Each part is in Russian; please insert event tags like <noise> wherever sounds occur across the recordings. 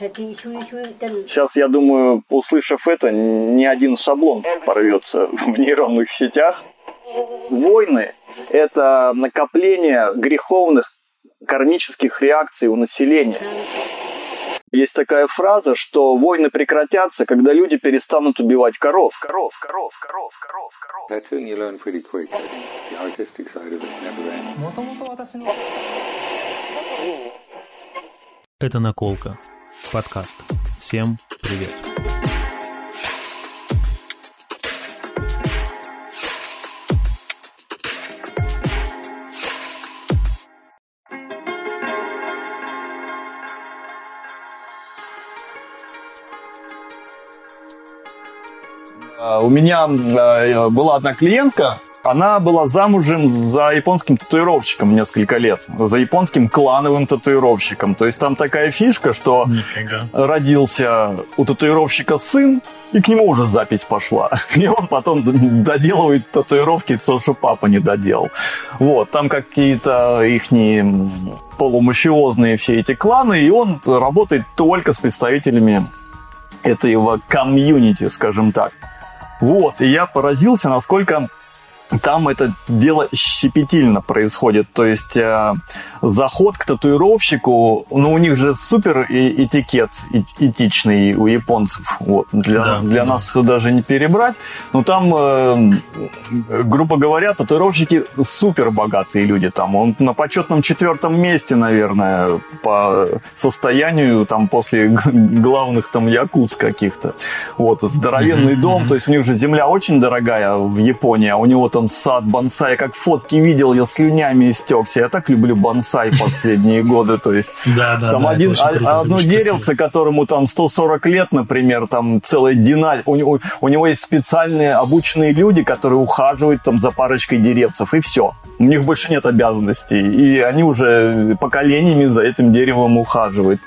Сейчас, я думаю, услышав это, ни один шаблон порвется в нейронных сетях. Войны – это накопление греховных кармических реакций у населения. Есть такая фраза, что войны прекратятся, когда люди перестанут убивать коров. Коров, коров, коров, коров, коров. That thing you learn pretty quick. The artistic side of it never ends. Это «Наколка». Подкаст. Всем привет. А, У меня э, была одна клиентка, она была замужем за японским татуировщиком несколько лет, за японским клановым татуировщиком. То есть там такая фишка, что Нифига. родился у татуировщика сын, и к нему уже запись пошла. <laughs> И он потом доделывает татуировки, то, что папа не доделал. Вот, там какие-то их полумафиозные все эти кланы, и он работает только с представителями этого комьюнити, скажем так. Вот, и я поразился, насколько там это дело щепетильно происходит. То есть э, заход к татуировщику, ну, у них же супер этикет этичный у японцев. Вот. Для, Да, для да. нас даже не перебрать. Но там, э, грубо говоря, татуировщики супер богатые люди. Там он на почетном четвертом месте, наверное, по состоянию там после главных там якутс каких-то. Вот, здоровенный Мгм, дом, то есть у них же земля очень дорогая в Японии, а у него там сад бонсай, как фотки видел, я слюнями истекся. Я так люблю бонсай последние годы, то есть <laughs> там один, а- одно деревце, которому там 140 лет, например, там целая династия. У него, у него есть специальные обученные люди, которые ухаживают там за парочкой деревцев, и все. У них больше нет обязанностей, и они уже поколениями за этим деревом ухаживают.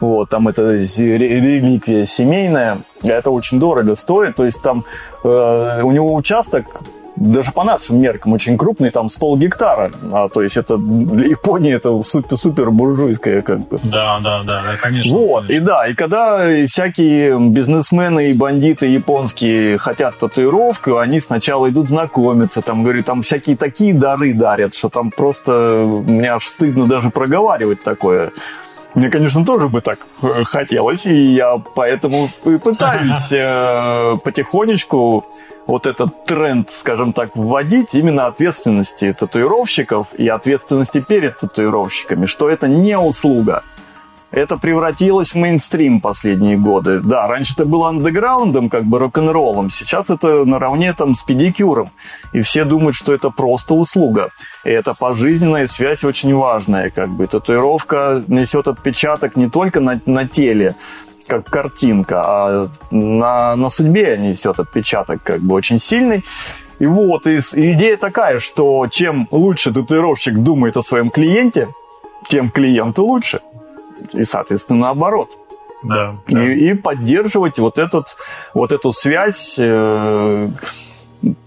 Вот, там это реликвия семейная, это очень дорого стоит. То есть там э, у него участок даже по нашим меркам очень крупный, там с полгектара. А, то есть это для Японии это супер, супер буржуйская как бы. Да, да, да, да, конечно. Вот, и да, и когда всякие бизнесмены и бандиты японские хотят татуировку, они сначала идут знакомиться, там, говорю, там всякие такие дары дарят, что там просто мне аж стыдно даже проговаривать такое. Мне, конечно, тоже бы так э, хотелось, и я поэтому и пытаюсь <laughs> э, потихонечку вот этот тренд, скажем так, вводить именно ответственности татуировщиков и ответственности перед татуировщиками, что это не услуга. Это превратилось в мейнстрим последние годы. Да, раньше это было андеграундом, как бы рок-н-роллом. Сейчас это наравне там с педикюром. И все думают, что это просто услуга. И это пожизненная связь очень важная. Как бы татуировка несет отпечаток не только на, на теле, как картинка, а на, на судьбе несет отпечаток как бы очень сильный. И вот, и, и идея такая, что чем лучше татуировщик думает о своем клиенте, тем клиенту лучше. И, соответственно, наоборот. Да, И, да. и поддерживать вот, этот, вот эту связь. э,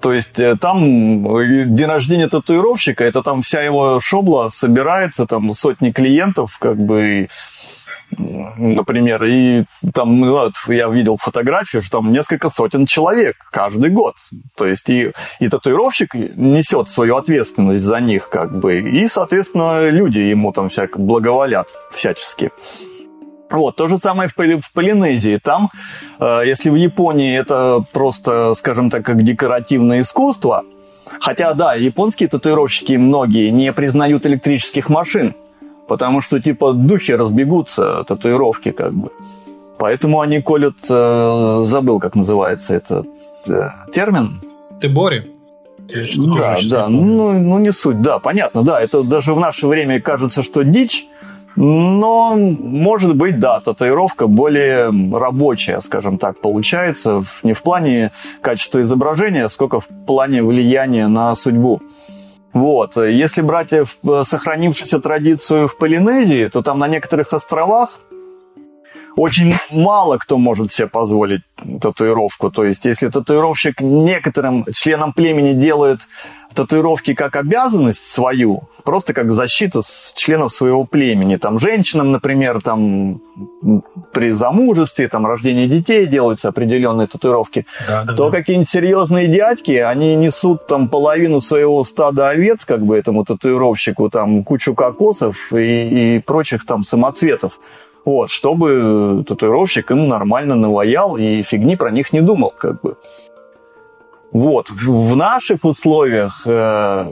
то есть э, там э, день рождения татуировщика, это там вся его шобла собирается, там сотни клиентов, как бы, например, и там, ну, вот, я видел фотографию, что там несколько сотен человек каждый год. То есть и, и татуировщик несет свою ответственность за них, как бы, и, соответственно, люди ему там всяко благоволят всячески. Вот, то же самое в, Поли- в Полинезии. Там, э, если в Японии это просто, скажем так, как декоративное искусство, хотя, да, японские татуировщики многие не признают электрических машин, потому что, типа, духи разбегутся, татуировки как бы. Поэтому они колют, э, забыл, как называется этот э, термин, Ты Бори? Я да, да, ну, ну не суть, да, понятно, да, это даже в наше время кажется, что дичь, но, может быть, да, татуировка более рабочая, скажем так, получается, не в плане качества изображения, сколько в плане влияния на судьбу. Вот, если брать э, в- сохранившуюся традицию в Полинезии, то там на некоторых островах очень мало кто может себе позволить татуировку. То есть, если татуировщик некоторым членам племени делает татуировки как обязанность свою, просто как защиту членов своего племени. Там женщинам, например, там при замужестве, там рождении детей делаются определенные татуировки, да, да, то да. какие-нибудь серьезные дядьки, они несут там половину своего стада овец, как бы этому татуировщику, там кучу кокосов и, и прочих там самоцветов. Вот, чтобы татуировщик им нормально наваял и фигни про них не думал, как бы. Вот, в наших условиях э,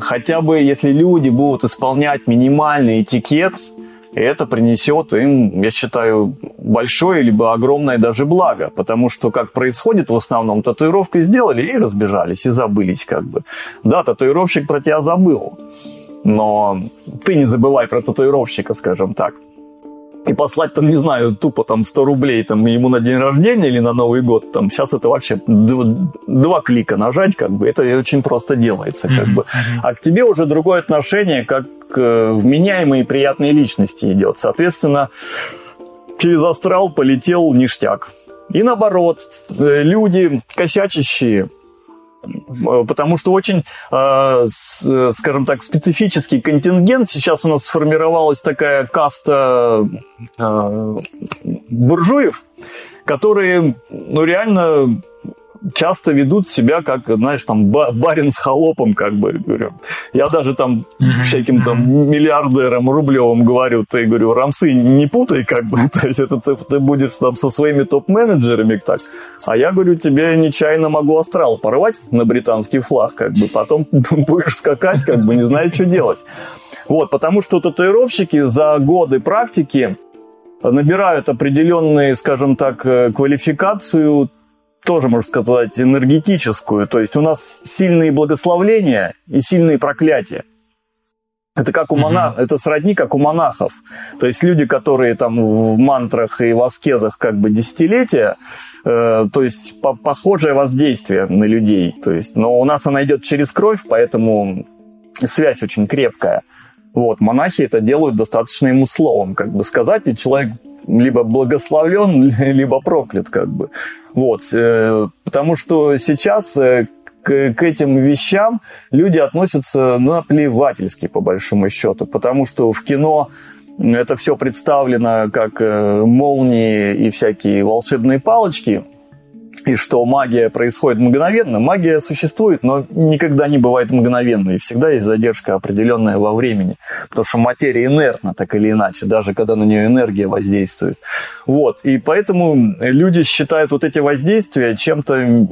хотя бы если люди будут исполнять минимальный этикет, это принесет им, я считаю, большое либо огромное даже благо, потому что как происходит в основном, татуировкой сделали и разбежались, и забылись как бы. Да, татуировщик про тебя забыл, но ты не забывай про татуировщика, скажем так и послать там, не знаю, тупо там 100 рублей там ему на день рождения или на Новый год, там сейчас это вообще два, клика нажать, как бы, это очень просто делается, как mm-hmm. бы. А к тебе уже другое отношение, как к вменяемой и приятной личности идет. Соответственно, через астрал полетел ништяк. И наоборот, э, люди косячащие, Э, потому что очень, э, скажем так, специфический контингент. Сейчас у нас сформировалась такая каста э, буржуев, которые ну, реально часто ведут себя как, знаешь, там барин с холопом, как бы, говорю. Я даже там всяким там миллиардерам рублевым говорю, ты, говорю, рамсы не путай, как бы, <laughs> то есть это ты, ты будешь там со своими топ-менеджерами так, а я, говорю, тебе нечаянно могу астрал порвать на британский флаг, как бы, потом <laughs> будешь скакать, как бы, не знаю, что делать. Вот, потому что татуировщики за годы практики набирают определенные, скажем так, э, квалификацию тоже, можно сказать, энергетическую. То есть у нас сильные благословления и сильные проклятия. Это как у монах, mm-hmm. это сродни как у монахов. То есть люди, которые там в мантрах и в аскезах как бы десятилетия, э, то есть по похожее воздействие на людей. То есть, но у нас она идет через кровь, поэтому связь очень крепкая. Вот, монахи это делают достаточно ему словом, как бы сказать, и человек либо благословлен, <laughs> либо проклят, как бы. Вот, э, потому что сейчас э, к, к этим вещам люди относятся наплевательски, по большому счету, потому что в кино это все представлено как э, молнии и всякие волшебные палочки – и что магия происходит мгновенно. Магия существует, но никогда не бывает мгновенной. И всегда есть задержка определенная во времени. Потому что материя инертна, так или иначе, даже когда на нее энергия воздействует. Вот. И поэтому люди считают вот эти воздействия чем-то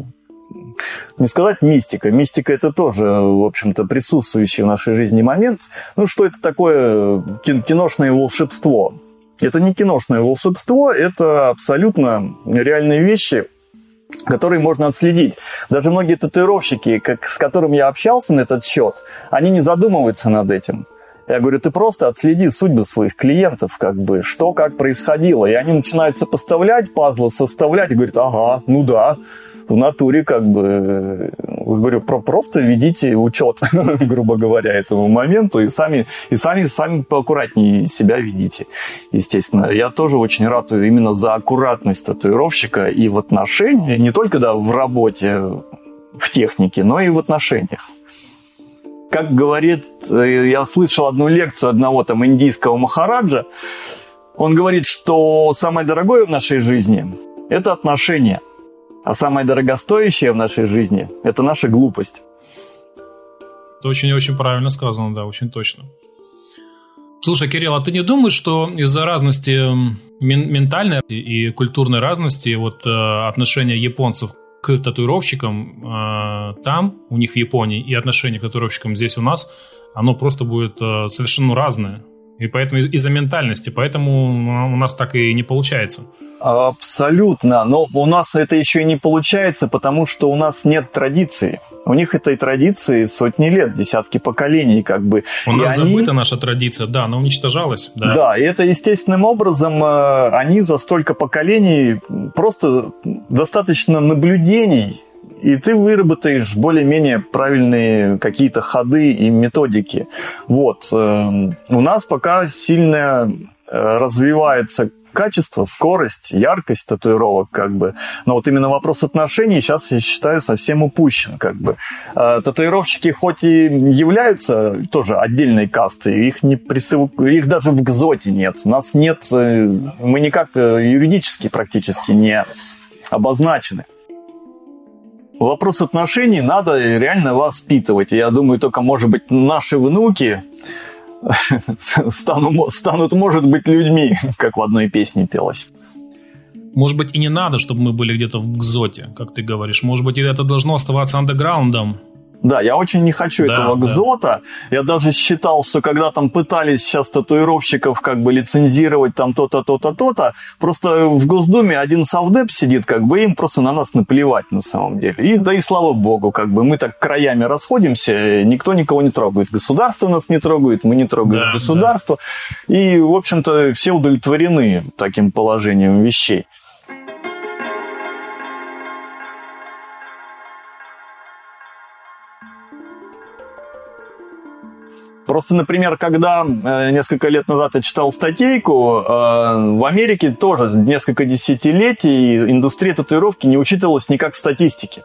не сказать мистика. Мистика это тоже, в общем-то, присутствующий в нашей жизни момент. Ну, что это такое киношное волшебство? Это не киношное волшебство, это абсолютно реальные вещи, которые можно отследить. Даже многие татуировщики, как, с которыми я общался на этот счет, они не задумываются над этим. Я говорю, ты просто отследи судьбы своих клиентов, как бы, что, как происходило. И они начинают сопоставлять, пазлы составлять, и говорят, ага, ну да, в натуре как бы, говорю, про, просто ведите учет, <laughs> грубо говоря, этому моменту и сами, и сами, сами поаккуратнее себя ведите, естественно. Я тоже очень рад именно за аккуратность татуировщика и в отношении, не только да, в работе, в технике, но и в отношениях. Как говорит, э, я слышал одну лекцию одного там индийского махараджа, он говорит, что самое дорогое в нашей жизни – это отношения. А самое дорогостоящее в нашей жизни – это наша глупость. Это очень-очень правильно сказано, да, очень точно. Слушай, Кирилл, а ты не думаешь, что из-за разности ментальной и культурной разности вот э, отношения японцев к татуировщикам э, там, у них в Японии, и отношение к татуировщикам здесь у нас, оно просто будет э, совершенно разное. И поэтому из-за ментальности, поэтому у нас так и не получается. Абсолютно. Но у нас это еще и не получается, потому что у нас нет традиции. У них этой традиции сотни лет, десятки поколений как бы. У нас они... забыта наша традиция, да, она уничтожалась. Да, да и это естественным образом э, они за столько поколений просто достаточно наблюдений и ты выработаешь более-менее правильные какие-то ходы и методики. Вот. Эм, у нас пока сильная развивается качество, скорость, яркость татуировок, как бы. Но вот именно вопрос отношений сейчас, я считаю, совсем упущен, как бы. А, татуировщики хоть и являются тоже отдельной кастой, их, не присыл... их даже в ГЗОТе нет. Нас нет, э, мы никак э, юридически практически не обозначены. Вопрос отношений надо реально воспитывать. Я думаю, только, может быть, наши внуки станут, может быть, людьми, как в одной песне пелось. Может быть, и не надо, чтобы мы были где-то в Гзоте, как ты говоришь. Может быть, это должно оставаться андеграундом, да, я очень не хочу да, этого гзота. Да. Я даже считал, что когда там пытались сейчас татуировщиков как бы лицензировать там то-то, то-то, то-то, просто в Госдуме один совдеп сидит, как бы им просто на нас наплевать на самом деле. И да и слава богу, как бы мы так краями расходимся, никто никого не трогает. Государство нас не трогает, мы не трогаем да, государство. Да. И, в общем-то, все удовлетворены таким положением вещей. Просто, например, когда э, несколько лет назад я читал статейку, э, в Америке тоже несколько десятилетий индустрия татуировки не учитывалась никак в статистике.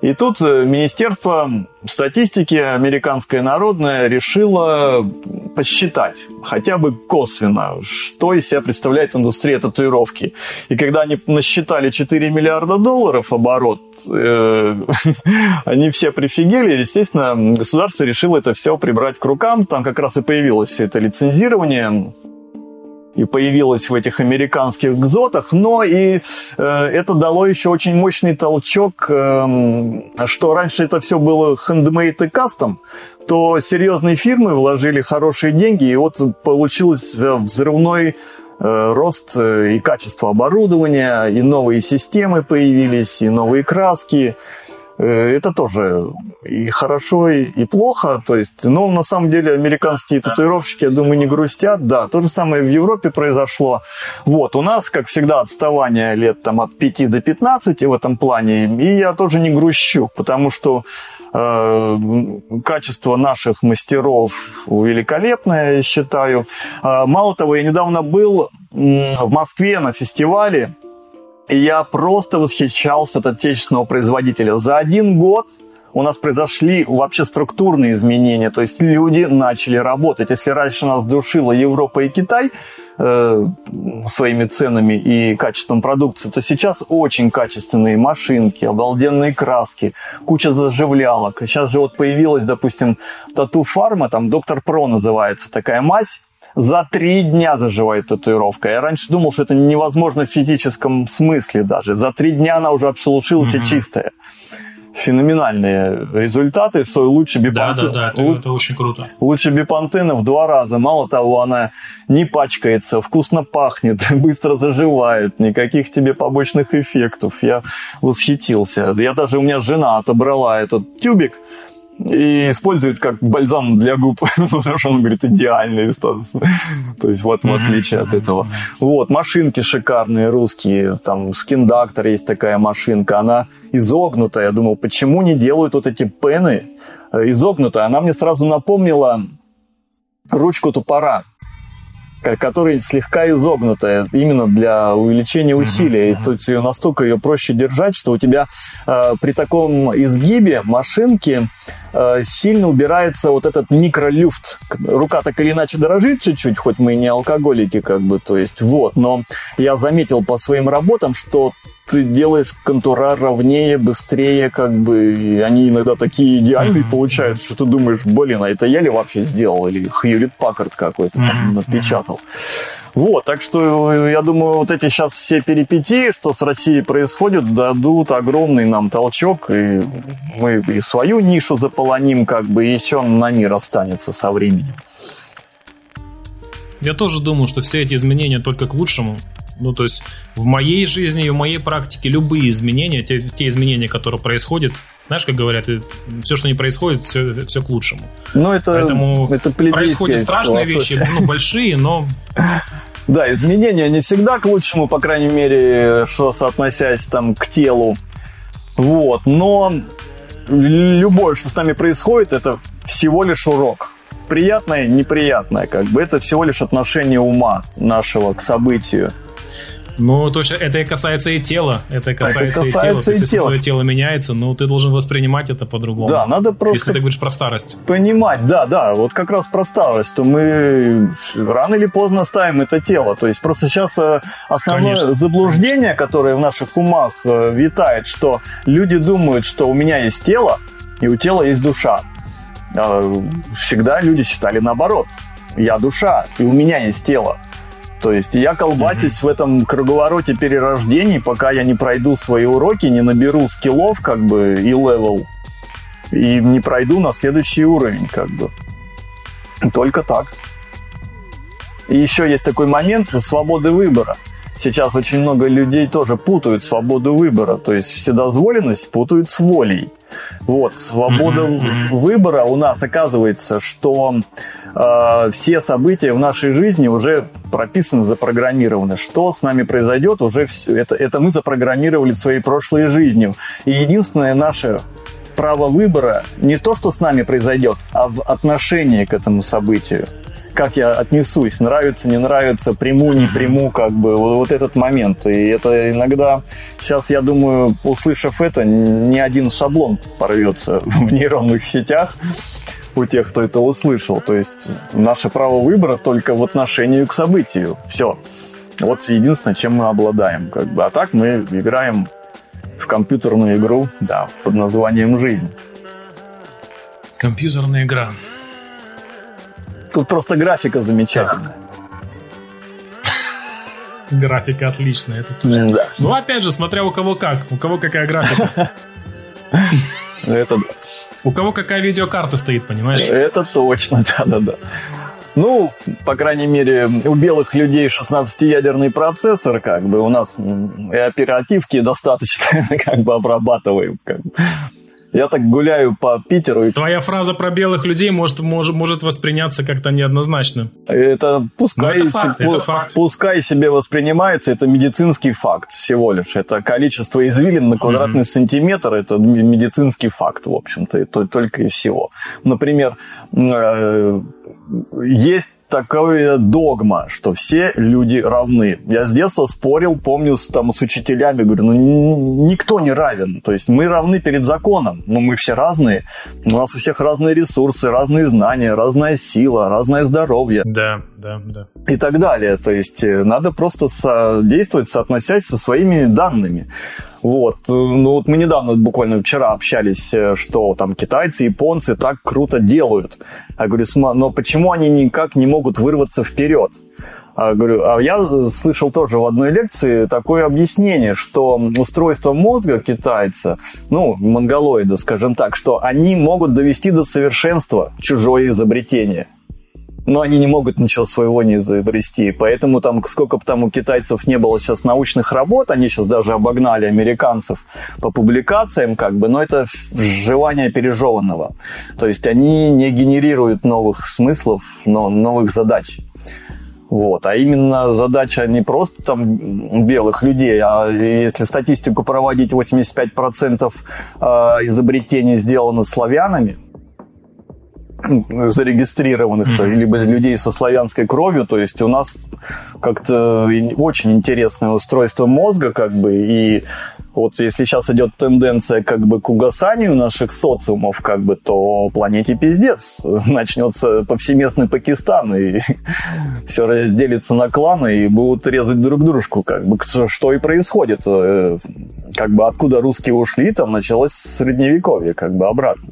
И тут э, Министерство статистики американское народное решило посчитать хотя бы косвенно, что из себя представляет индустрия татуировки. И когда они насчитали 4 миллиарда долларов оборот, э, <laughs> они все прифигели. Естественно, государство решило это все прибрать к рукам. Там как раз и появилось все это лицензирование и появилась в этих американских гзотах, но и э, это дало еще очень мощный толчок, э, что раньше это все было handmade и кастом, то серьезные фирмы вложили хорошие деньги, и вот получился взрывной э, рост э, и качество оборудования, и новые системы появились, и новые краски, Э, это тоже и хорошо, и плохо. То есть, но на самом деле американские татуировщики, я думаю, не грустят. Да, то же самое в Европе произошло. Вот, у нас, как всегда, отставание лет там, от 5 до 15 в этом плане. И я тоже не грущу, потому что э, качество наших мастеров великолепное, я считаю. Э, мало того, я недавно был в Москве на фестивале и я просто восхищался от отечественного производителя. За один год у нас произошли вообще структурные изменения, то есть люди начали работать. Если раньше нас душила Европа и Китай э, своими ценами и качеством продукции, то сейчас очень качественные машинки, обалденные краски, куча заживлялок. Сейчас же вот появилась, допустим, тату-фарма, там доктор Про называется такая мазь, за три дня заживает татуировка. Я раньше думал, что это невозможно в физическом смысле даже. За три дня она уже отшелушилась mm-hmm. и чистая. Феноменальные результаты, что лучше бипантена. Да, да, да, это, это очень круто. Лучше бипантена в два раза. Мало того, она не пачкается, вкусно пахнет, <laughs> быстро заживает, никаких тебе побочных эффектов. Я восхитился. Я даже, у меня жена отобрала этот тюбик, и использует как бальзам для губ, <laughs> потому что он говорит идеальный статус. То есть вот в отличие от этого. Вот, машинки шикарные русские, там скиндактор есть такая машинка, она изогнутая. Я думал, почему не делают вот эти пены э, изогнутая? Она мне сразу напомнила ручку топора которая слегка изогнутая именно для увеличения усилия. Mm-hmm. И тут ее настолько ее проще держать, что у тебя э, при таком изгибе машинки э, сильно убирается вот этот микролюфт. Рука так или иначе дорожит чуть-чуть, хоть мы и не алкоголики, как бы, то есть вот. Но я заметил по своим работам, что ты делаешь контура ровнее, быстрее, как бы, и они иногда такие идеальные mm-hmm. получаются, что ты думаешь, блин, а это я ли вообще сделал, или Хьюлит Паккард какой-то mm-hmm. там напечатал. Вот, так что я думаю, вот эти сейчас все перипетии, что с Россией происходит, дадут огромный нам толчок, и мы и свою нишу заполоним, как бы, и еще на мир останется со временем. Я тоже думаю, что все эти изменения только к лучшему. Ну, то есть в моей жизни и в моей практике любые изменения, те, те изменения, которые происходят, знаешь, как говорят, все, что не происходит, все, все к лучшему. Ну, это, Поэтому это происходят страшные философия. вещи, ну, большие, но... <laughs> Да, изменения не всегда к лучшему, по крайней мере, что соотносясь там к телу. Вот, но любое, что с нами происходит, это всего лишь урок. приятное, неприятное, как бы это всего лишь отношение ума нашего к событию. Ну, точно, это и касается и тела. Это касается, это касается и тела. И То есть, если твое тело меняется, ну, ты должен воспринимать это по-другому. Да, надо просто... Если ты говоришь про старость. Понимать, да, да. Вот как раз про старость, то мы рано или поздно ставим это тело. То есть, просто сейчас э, основное Конечно. заблуждение, которое в наших умах э, витает, что люди думают, что у меня есть тело, и у тела есть душа. А, всегда люди считали наоборот. Я душа, и у меня есть тело. То есть я колбасюсь mm-hmm. в этом круговороте перерождений, пока я не пройду свои уроки, не наберу skill ов, как бы, и level, и не пройду на следующий уровень, как бы. Только так. И еще есть такой момент свободы выбора. Сейчас очень много людей тоже путают свободу выбора, то есть вседозволенность путают с волей. Вот, свобода mm-hmm. выбора у нас оказывается, что э, все события в нашей жизни уже прописаны, запрограммированы. Что с нами произойдет, уже все, это, это мы запрограммировали своей прошлой жизнью. И единственное наше право выбора не то, что с нами произойдет, а в отношении к этому событию как я отнесусь, нравится, не нравится, приму, не приму, как бы, вот, вот этот момент. И это иногда, сейчас я думаю, услышав это, ни один шаблон порвется <laughs> в нейронных сетях у тех, кто это услышал. То есть наше право выбора только в отношении к событию. Все. Вот единственное, чем мы обладаем. Как бы. А так мы играем в компьютерную игру, да, под названием «Жизнь». Компьютерная игра. Тут просто графика замечательная. Графика отличная, это точно. Да. Ну, опять же, смотря у кого как, у кого какая графика. <laughs> Это У кого какая видеокарта стоит, понимаешь? Это точно, <laughs> да-да-да. Ну, по крайней мере, у белых людей 16-ядерный процессор, как бы у нас и оперативки достаточно <laughs> как бы обрабатываем. Как бы. Я так гуляю по Питеру. И... Твоя фраза про белых людей может, может, может восприняться как-то неоднозначно. Это пускай, это факт, это факт. пускай себе воспринимается, это медицинский факт всего лишь. Это количество извилин на квадратный mm-hmm. сантиметр, это медицинский факт, в общем-то, и только и всего. Например, э, есть такая догма, что все люди равны. Я с детства спорил, помню, с, там, с учителями, говорю, ну, никто не равен. То есть мы равны перед законом, но мы все разные. У нас у всех разные ресурсы, разные знания, разная сила, разное здоровье. Да, да, да. И так далее. То есть э, надо просто со- действовать, соотносясь со своими данными. Вот. Ну вот мы недавно, буквально вчера общались, э, что там китайцы, японцы так круто делают. Я говорю, но почему они никак не могут вырваться вперед? А, говорю, а я слышал тоже в одной лекции такое объяснение, что устройство мозга китайца, ну, монголоида, скажем так, что они могут довести до совершенства чужое изобретение – но они не могут ничего своего не изобрести. Поэтому там, сколько бы там у китайцев не было сейчас научных работ, они сейчас даже обогнали американцев по публикациям, как бы, но это желание пережеванного. То есть они не генерируют новых смыслов, но новых задач. Вот. А именно задача не просто там белых людей, а если статистику проводить, 85% а, изобретений сделано славянами – зарегистрированных, mm-hmm. либо людей со славянской кровью, то есть у нас как-то очень интересное устройство мозга, как бы, и вот если сейчас идет тенденция как бы к угасанию наших социумов, как бы, то планете пиздец. <laughs> Начнется повсеместный Пакистан, и <laughs> все разделится на кланы, и будут резать друг дружку, как бы, что и происходит. Как бы откуда русские ушли, там началось средневековье, как бы обратно.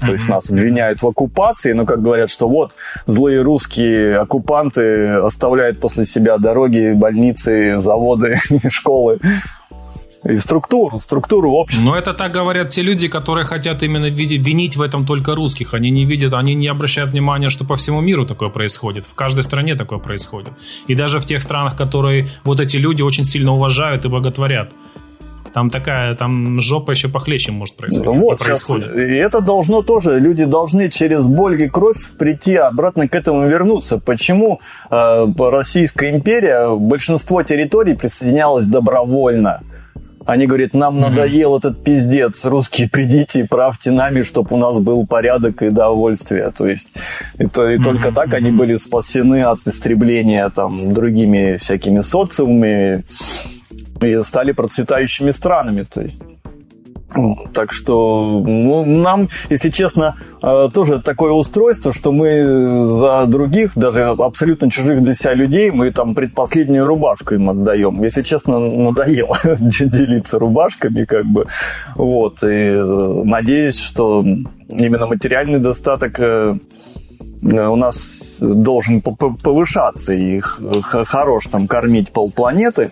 То есть нас обвиняют в оккупации, но как говорят, что вот злые русские оккупанты оставляют после себя дороги, больницы, заводы, <laughs> школы и структуру, структуру общества. Но это так говорят те люди, которые хотят именно винить в этом только русских. Они не видят, они не обращают внимания, что по всему миру такое происходит. В каждой стране такое происходит. И даже в тех странах, которые вот эти люди очень сильно уважают и боготворят. Там такая, там жопа еще похлеще может происходить. Вот, происходит. Сейчас, и это должно тоже, люди должны через боль и кровь прийти обратно к этому вернуться. Почему э, Российская империя большинство территорий присоединялась добровольно? Они говорят, нам надоел этот пиздец, русские, придите и правьте нами, чтобы у нас был порядок и довольствие. То есть и, то, и только так они были спасены от истребления там другими всякими социумами и стали процветающими странами. То есть так что ну, нам, если честно, э, тоже такое устройство, что мы за других, даже абсолютно чужих для себя людей, мы там предпоследнюю рубашку им отдаем. Если честно, надоело <laughs> делиться рубашками, как бы. Вот. И э, надеюсь, что именно материальный достаток э, у нас должен повышаться и хорош там кормить полпланеты.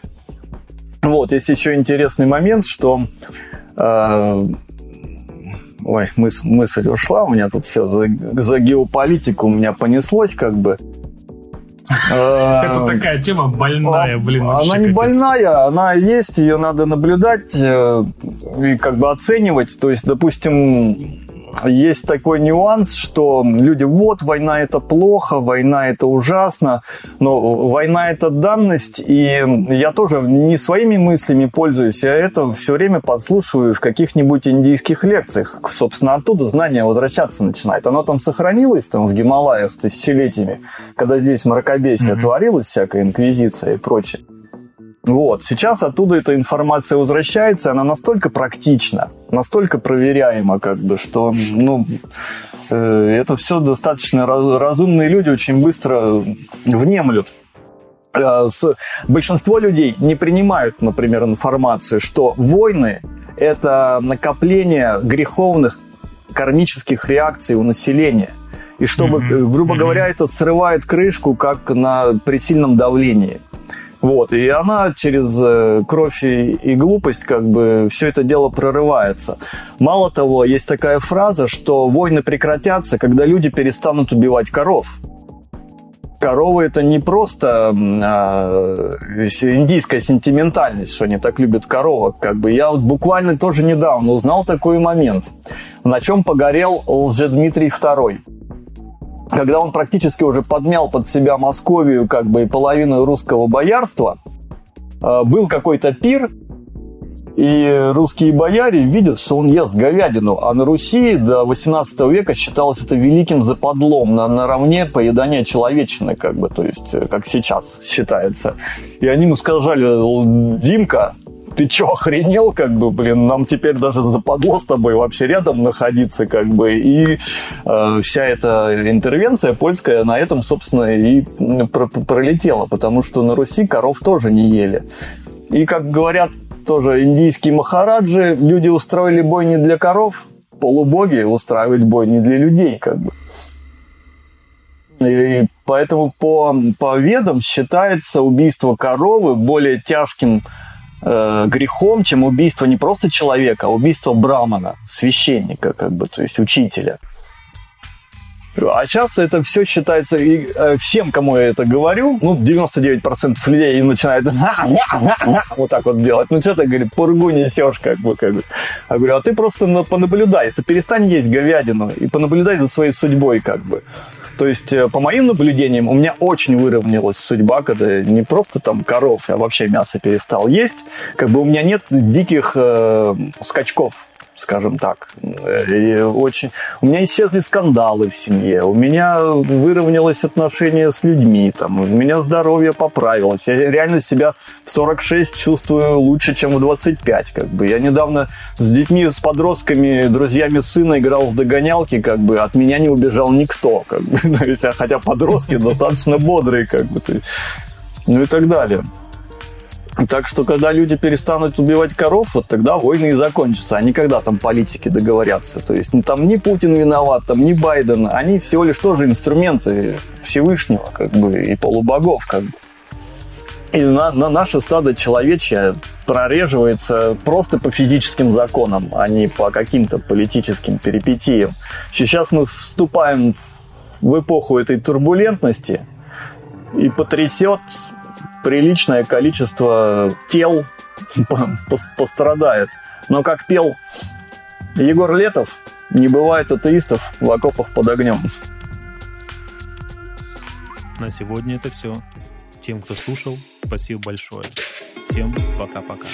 Вот, есть еще интересный момент, что а, ой, мыс, мысль ушла, у меня тут все за, за геополитику у меня понеслось как бы. <laughs> Это такая тема больная, блин. Она не больная, она есть, ее надо наблюдать э, и как бы оценивать. То есть, допустим, есть такой нюанс, что люди, вот, война это плохо, война это ужасно, но война это данность, и я тоже не своими мыслями пользуюсь, я это все время подслушиваю в каких-нибудь индийских лекциях. Собственно, оттуда знание возвращаться начинает. Оно там сохранилось там в Гималаях тысячелетиями, когда здесь мракобесие mm-hmm. творилось, всякая инквизиция и прочее. Вот. Сейчас оттуда эта информация возвращается, она настолько практична, настолько проверяема, как бы, что ну, э, это все достаточно разумные люди очень быстро внемлют. С, большинство людей не принимают, например, информацию, что войны – это накопление греховных кармических реакций у населения. И чтобы, грубо говоря, это срывает крышку, как на при сильном давлении. Вот, и она через э, кровь и, глупость как бы все это дело прорывается. Мало того, есть такая фраза, что войны прекратятся, когда люди перестанут убивать коров. Коровы это не просто а, индийская сентиментальность, что они так любят коровок. Как бы я вот буквально тоже недавно узнал такой момент, на чем погорел Лжедмитрий II когда он практически уже подмял под себя Московию, как бы и половину русского боярства, э, был какой-то пир, и русские бояре видят, что он ест говядину, а на Руси до 18 века считалось это великим западлом на, наравне поедания человечины, как бы, то есть, э, как сейчас считается. И они ему сказали, Димка, ты чё, охренел, как бы, блин, нам теперь даже западло с тобой вообще рядом находиться, как бы, и э, вся эта интервенция польская на этом, собственно, и пролетела, потому что на Руси коров тоже не ели. И, как говорят тоже индийские махараджи, люди устроили бой не для коров, полубоги устраивают бой не для людей, как бы. И поэтому по, по ведам считается убийство коровы более тяжким э, грехом, чем убийство не просто человека, а убийство брамана, священника, как бы, то есть учителя. А сейчас это все считается, и э, всем, кому я это говорю, ну, 99% людей начинают вот так вот делать. Ну, что ты, говорит, пургу несешь, как бы, как бы. Я говорю, а ты просто понаблюдай, ты перестань есть говядину и понаблюдай за своей судьбой, как бы. То есть, э, по моим наблюдениям, у меня очень выровнялась судьба, когда не просто там коров, я вообще мясо перестал есть. Как бы у меня нет диких э, скачков скажем так. И очень... У меня исчезли скандалы в семье, у меня выровнялось отношение с людьми, там, у меня здоровье поправилось. Я реально себя в 46 чувствую лучше, чем в 25. Как бы. Я недавно с детьми, с подростками, друзьями сына играл в догонялки, как бы от меня не убежал никто. Как бы. <laughs> Хотя подростки <laughs> достаточно бодрые, как бы. Ну и так далее. Так что, когда люди перестанут убивать коров, вот тогда войны и закончатся, а не когда там политики договорятся. То есть там ни Путин виноват, там ни Байден, они всего лишь тоже инструменты Всевышнего, как бы, и полубогов, как бы. И на, на наше стадо человечье прореживается просто по физическим законам, а не по каким-то политическим перипетиям. Сейчас мы вступаем в эпоху этой турбулентности, и потрясет приличное количество тел пострадает. Но как пел Егор Летов, не бывает атеистов в окопах под огнем. На сегодня это все. Тем, кто слушал, спасибо большое. Всем пока-пока.